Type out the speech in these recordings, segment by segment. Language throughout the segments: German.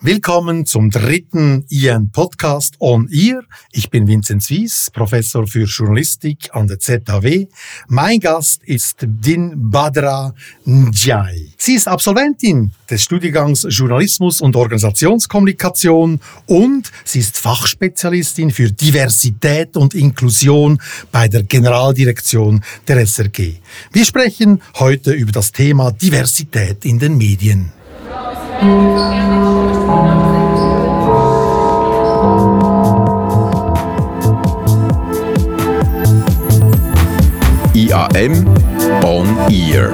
Willkommen zum dritten IAN Podcast on Ear. Ich bin Vinzenz Wies, Professor für Journalistik an der ZHW. Mein Gast ist Din Badra Njai. Sie ist Absolventin des Studiengangs Journalismus und Organisationskommunikation und sie ist Fachspezialistin für Diversität und Inklusion bei der Generaldirektion der SRG. Wir sprechen heute über das Thema Diversität in den Medien. IAM On Ear.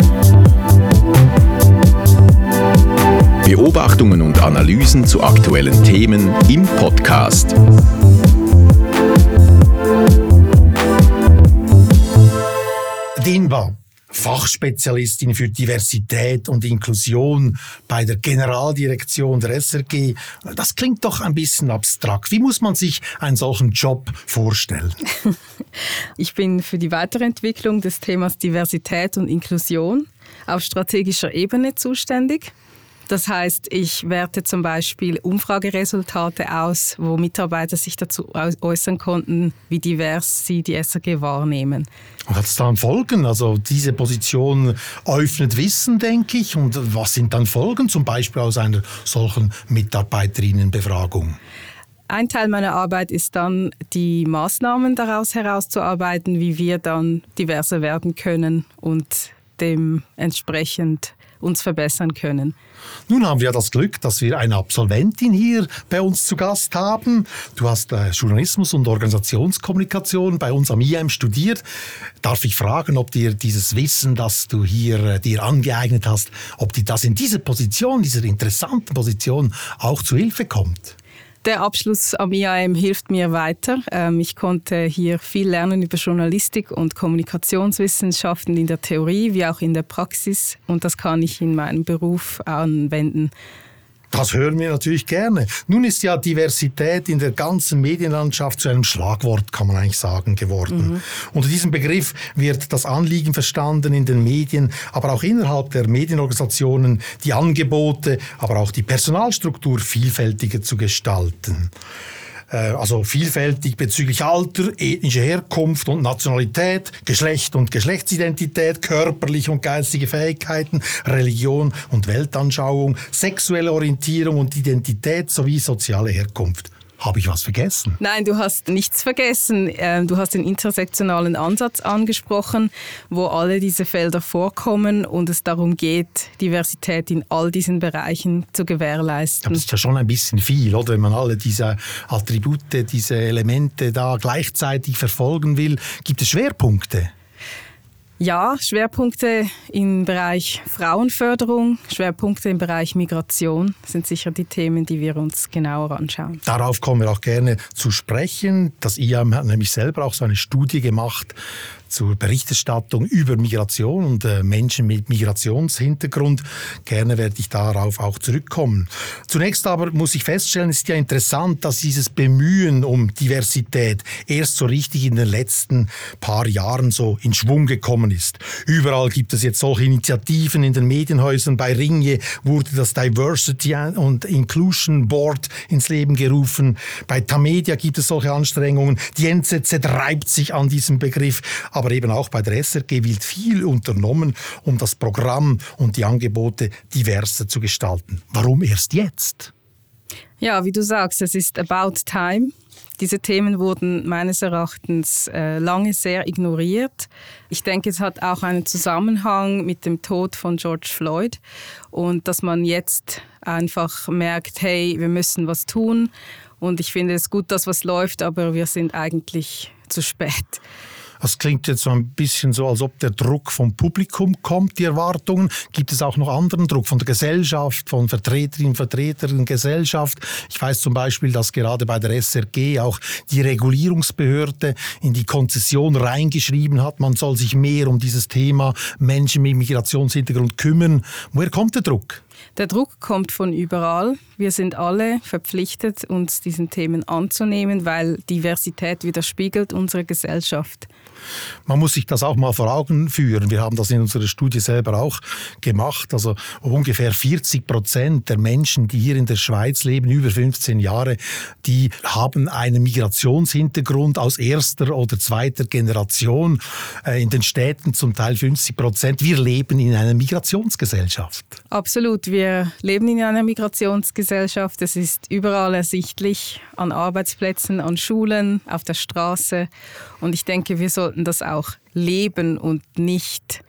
Beobachtungen und Analysen zu aktuellen Themen im Podcast. Dinba. Fachspezialistin für Diversität und Inklusion bei der Generaldirektion der SRG. Das klingt doch ein bisschen abstrakt. Wie muss man sich einen solchen Job vorstellen? Ich bin für die Weiterentwicklung des Themas Diversität und Inklusion auf strategischer Ebene zuständig. Das heißt, ich werte zum Beispiel Umfrageresultate aus, wo Mitarbeiter sich dazu äußern konnten, wie divers sie die SRG wahrnehmen. Hat es dann Folgen? Also diese Position öffnet Wissen, denke ich. Und was sind dann Folgen, zum Beispiel aus einer solchen Mitarbeiterinnenbefragung? Ein Teil meiner Arbeit ist dann, die Maßnahmen daraus herauszuarbeiten, wie wir dann diverser werden können und dementsprechend uns verbessern können. Nun haben wir das Glück, dass wir eine Absolventin hier bei uns zu Gast haben. Du hast äh, Journalismus und Organisationskommunikation bei uns am IAM studiert. Darf ich fragen, ob dir dieses Wissen, das du hier äh, dir angeeignet hast, ob dir das in dieser Position, dieser interessanten Position auch zu Hilfe kommt? Der Abschluss am IAM hilft mir weiter. Ähm, ich konnte hier viel lernen über Journalistik und Kommunikationswissenschaften in der Theorie wie auch in der Praxis und das kann ich in meinem Beruf anwenden. Das hören wir natürlich gerne. Nun ist ja Diversität in der ganzen Medienlandschaft zu einem Schlagwort, kann man eigentlich sagen, geworden. Mhm. Unter diesem Begriff wird das Anliegen verstanden in den Medien, aber auch innerhalb der Medienorganisationen, die Angebote, aber auch die Personalstruktur vielfältiger zu gestalten. Äh, also vielfältig bezüglich Alter, ethnischer Herkunft und Nationalität, Geschlecht und Geschlechtsidentität, körperliche und geistige Fähigkeiten, Religion und Weltanschauung, sexuelle Orientierung und Identität sowie soziale Herkunft. Habe ich was vergessen? Nein, du hast nichts vergessen. Ähm, du hast den intersektionalen Ansatz angesprochen, wo alle diese Felder vorkommen und es darum geht, Diversität in all diesen Bereichen zu gewährleisten. Das ist ja schon ein bisschen viel, oder? Wenn man alle diese Attribute, diese Elemente da gleichzeitig verfolgen will, gibt es Schwerpunkte. Ja, Schwerpunkte im Bereich Frauenförderung, Schwerpunkte im Bereich Migration sind sicher die Themen, die wir uns genauer anschauen. Darauf kommen wir auch gerne zu sprechen. Das IAM hat nämlich selber auch so eine Studie gemacht zur Berichterstattung über Migration und äh, Menschen mit Migrationshintergrund. Gerne werde ich darauf auch zurückkommen. Zunächst aber muss ich feststellen, es ist ja interessant, dass dieses Bemühen um Diversität erst so richtig in den letzten paar Jahren so in Schwung gekommen ist. Überall gibt es jetzt solche Initiativen in den Medienhäusern. Bei Ringe wurde das Diversity und Inclusion Board ins Leben gerufen. Bei Tamedia gibt es solche Anstrengungen. Die NZZ reibt sich an diesem Begriff. Aber aber eben auch bei der SRG wird viel unternommen, um das Programm und die Angebote diverser zu gestalten. Warum erst jetzt? Ja, wie du sagst, es ist about time. Diese Themen wurden meines Erachtens äh, lange sehr ignoriert. Ich denke, es hat auch einen Zusammenhang mit dem Tod von George Floyd und dass man jetzt einfach merkt, hey, wir müssen was tun. Und ich finde es gut, dass was läuft, aber wir sind eigentlich zu spät. Das klingt jetzt so ein bisschen so, als ob der Druck vom Publikum kommt, die Erwartungen. Gibt es auch noch anderen Druck von der Gesellschaft, von Vertreterinnen und Vertretern der Gesellschaft? Ich weiß zum Beispiel, dass gerade bei der SRG auch die Regulierungsbehörde in die Konzession reingeschrieben hat, man soll sich mehr um dieses Thema Menschen mit Migrationshintergrund kümmern. Woher kommt der Druck? Der Druck kommt von überall. Wir sind alle verpflichtet, uns diesen Themen anzunehmen, weil Diversität widerspiegelt unsere Gesellschaft. Man muss sich das auch mal vor Augen führen. Wir haben das in unserer Studie selber auch gemacht. Also ungefähr 40 Prozent der Menschen, die hier in der Schweiz leben, über 15 Jahre, die haben einen Migrationshintergrund aus erster oder zweiter Generation. Äh, in den Städten zum Teil 50 Prozent. Wir leben in einer Migrationsgesellschaft. Absolut. Wir leben in einer Migrationsgesellschaft. Es ist überall ersichtlich, an Arbeitsplätzen, an Schulen, auf der Straße. Und ich denke, wir sollten das auch leben und nicht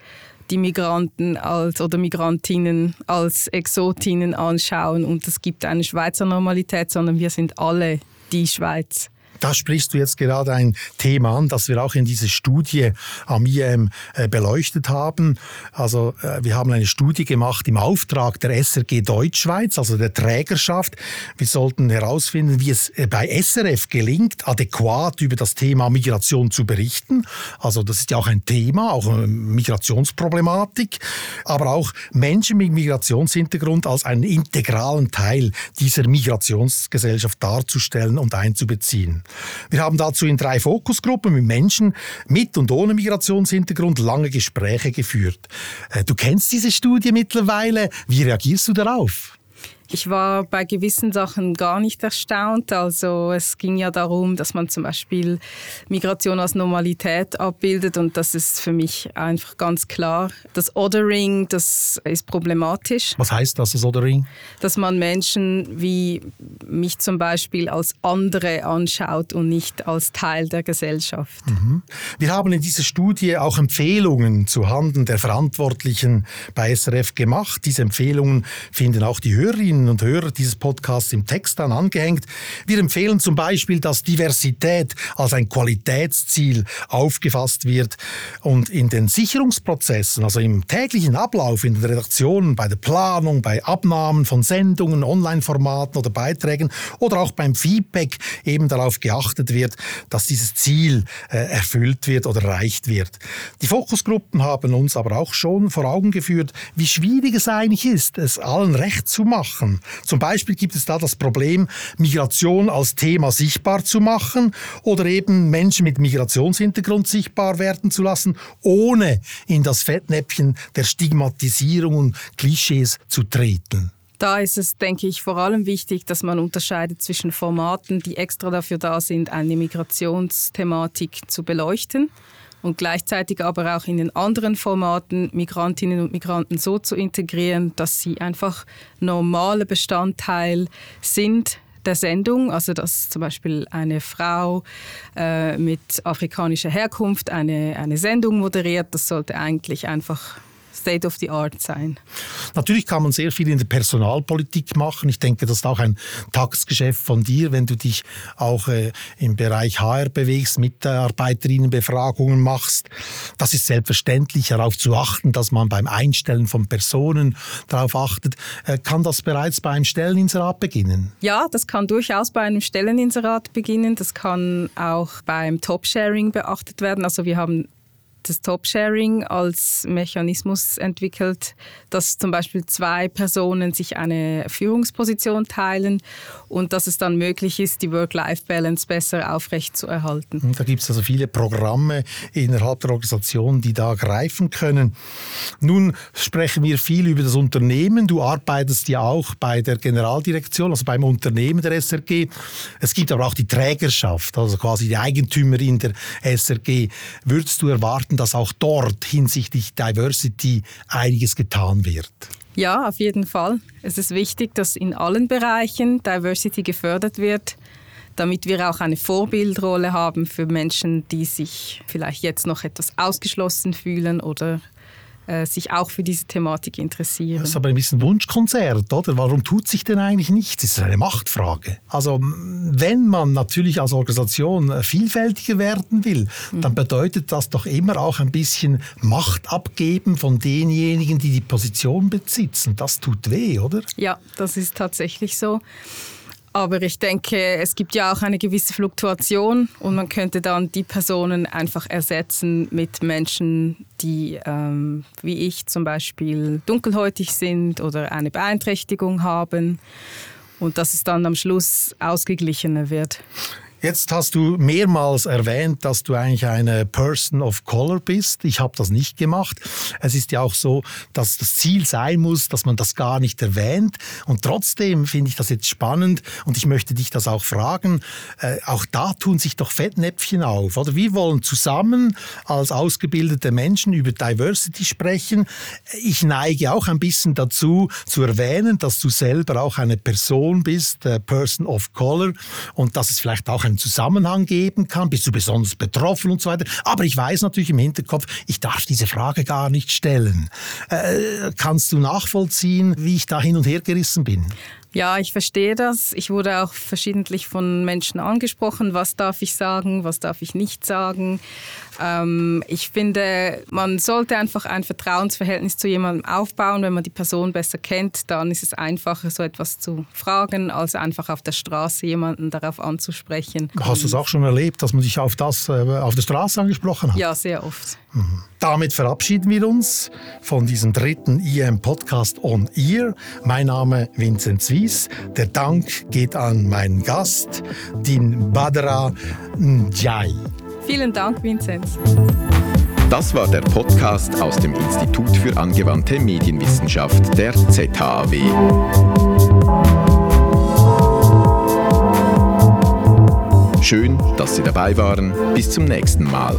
die Migranten als oder Migrantinnen als Exotinnen anschauen und es gibt eine Schweizer Normalität, sondern wir sind alle die Schweiz. Da sprichst du jetzt gerade ein Thema an, das wir auch in dieser Studie am IEM äh, beleuchtet haben. Also äh, wir haben eine Studie gemacht im Auftrag der SRG Deutschschweiz, also der Trägerschaft. Wir sollten herausfinden, wie es äh, bei SRF gelingt, adäquat über das Thema Migration zu berichten. Also das ist ja auch ein Thema, auch Migrationsproblematik, aber auch Menschen mit Migrationshintergrund als einen integralen Teil dieser Migrationsgesellschaft darzustellen und einzubeziehen. Wir haben dazu in drei Fokusgruppen mit Menschen mit und ohne Migrationshintergrund lange Gespräche geführt. Äh, du kennst diese Studie mittlerweile. Wie reagierst du darauf? Ich war bei gewissen Sachen gar nicht erstaunt. Also es ging ja darum, dass man zum Beispiel Migration als Normalität abbildet und das ist für mich einfach ganz klar. Das Othering, das ist problematisch. Was heißt das, das Othering? Dass man Menschen wie mich zum Beispiel als andere anschaut und nicht als Teil der Gesellschaft. Mhm. Wir haben in dieser Studie auch Empfehlungen zu Handen der Verantwortlichen bei SRF gemacht. Diese Empfehlungen finden auch die Hörerinnen Hörerinnen und Hörer dieses Podcasts im Text dann angehängt. Wir empfehlen zum Beispiel, dass Diversität als ein Qualitätsziel aufgefasst wird und in den Sicherungsprozessen, also im täglichen Ablauf in den Redaktionen, bei der Planung, bei Abnahmen von Sendungen, Online-Formaten oder Beiträgen oder auch beim Feedback eben darauf geachtet wird, dass dieses Ziel äh, erfüllt wird oder erreicht wird. Die Fokusgruppen haben uns aber auch schon vor Augen geführt, wie schwierig es eigentlich ist, es allen recht zu machen machen. Zum Beispiel gibt es da das Problem, Migration als Thema sichtbar zu machen oder eben Menschen mit Migrationshintergrund sichtbar werden zu lassen, ohne in das Fettnäpfchen der Stigmatisierung und Klischees zu treten. Da ist es, denke ich, vor allem wichtig, dass man unterscheidet zwischen Formaten, die extra dafür da sind, eine Migrationsthematik zu beleuchten und gleichzeitig aber auch in den anderen Formaten Migrantinnen und Migranten so zu integrieren, dass sie einfach normale Bestandteil sind der Sendung, also dass zum Beispiel eine Frau äh, mit afrikanischer Herkunft eine, eine Sendung moderiert, das sollte eigentlich einfach State of the Art sein. Natürlich kann man sehr viel in der Personalpolitik machen. Ich denke, das ist auch ein Tagesgeschäft von dir, wenn du dich auch äh, im Bereich HR bewegst, Mitarbeiterinnenbefragungen machst. Das ist selbstverständlich, darauf zu achten, dass man beim Einstellen von Personen darauf achtet. Äh, kann das bereits beim Stelleninserat beginnen? Ja, das kann durchaus bei einem Stelleninserat beginnen. Das kann auch beim Top-Sharing beachtet werden. Also wir haben das Top-Sharing als Mechanismus entwickelt, dass zum Beispiel zwei Personen sich eine Führungsposition teilen und dass es dann möglich ist, die Work-Life-Balance besser aufrechtzuerhalten. Da gibt es also viele Programme innerhalb der Organisation, die da greifen können. Nun sprechen wir viel über das Unternehmen. Du arbeitest ja auch bei der Generaldirektion, also beim Unternehmen der SRG. Es gibt aber auch die Trägerschaft, also quasi die Eigentümerin der SRG. Würdest du erwarten, erwarten, dass auch dort hinsichtlich Diversity einiges getan wird. Ja, auf jeden Fall. Es ist wichtig, dass in allen Bereichen Diversity gefördert wird, damit wir auch eine Vorbildrolle haben für Menschen, die sich vielleicht jetzt noch etwas ausgeschlossen fühlen oder äh, sich auch für diese Thematik interessieren. Das ist aber ein bisschen Wunschkonzert, oder? Warum tut sich denn eigentlich nichts? Das ist eine Machtfrage. Also wenn man natürlich als Organisation vielfältiger werden will, mhm. dann bedeutet das doch immer auch ein bisschen Macht abgeben von denjenigen, die die Position besitzen. Das tut weh, oder? Ja, das ist tatsächlich so. Aber ich denke, es gibt ja auch eine gewisse Fluktuation und man könnte dann die Personen einfach ersetzen mit Menschen, die ähm, wie ich zum Beispiel dunkelhäutig sind oder eine Beeinträchtigung haben und dass es dann am Schluss ausgeglichener wird. Jetzt hast du mehrmals erwähnt, dass du eigentlich eine Person of Color bist. Ich habe das nicht gemacht. Es ist ja auch so, dass das Ziel sein muss, dass man das gar nicht erwähnt. Und trotzdem finde ich das jetzt spannend und ich möchte dich das auch fragen. Äh, auch da tun sich doch Fettnäpfchen auf. Oder wir wollen zusammen als ausgebildete Menschen über Diversity sprechen. Ich neige auch ein bisschen dazu zu erwähnen, dass du selber auch eine Person bist, äh, Person of Color und dass es vielleicht auch ein einen Zusammenhang geben kann, bist du besonders betroffen und so weiter. Aber ich weiß natürlich im Hinterkopf, ich darf diese Frage gar nicht stellen. Äh, kannst du nachvollziehen, wie ich da hin und her gerissen bin? Ja, ich verstehe das. Ich wurde auch verschiedentlich von Menschen angesprochen, was darf ich sagen, was darf ich nicht sagen. Ähm, ich finde, man sollte einfach ein Vertrauensverhältnis zu jemandem aufbauen. Wenn man die Person besser kennt, dann ist es einfacher, so etwas zu fragen, als einfach auf der Straße jemanden darauf anzusprechen. Hast du es auch schon erlebt, dass man dich auf das äh, auf der Straße angesprochen hat? Ja, sehr oft. Mhm. Damit verabschieden wir uns von diesem dritten IM Podcast on Ear. Mein Name Vincent Zwies. Der Dank geht an meinen Gast, den Badra Njai. Vielen Dank, Vincent. Das war der Podcast aus dem Institut für angewandte Medienwissenschaft der ZHAW. Schön, dass Sie dabei waren. Bis zum nächsten Mal.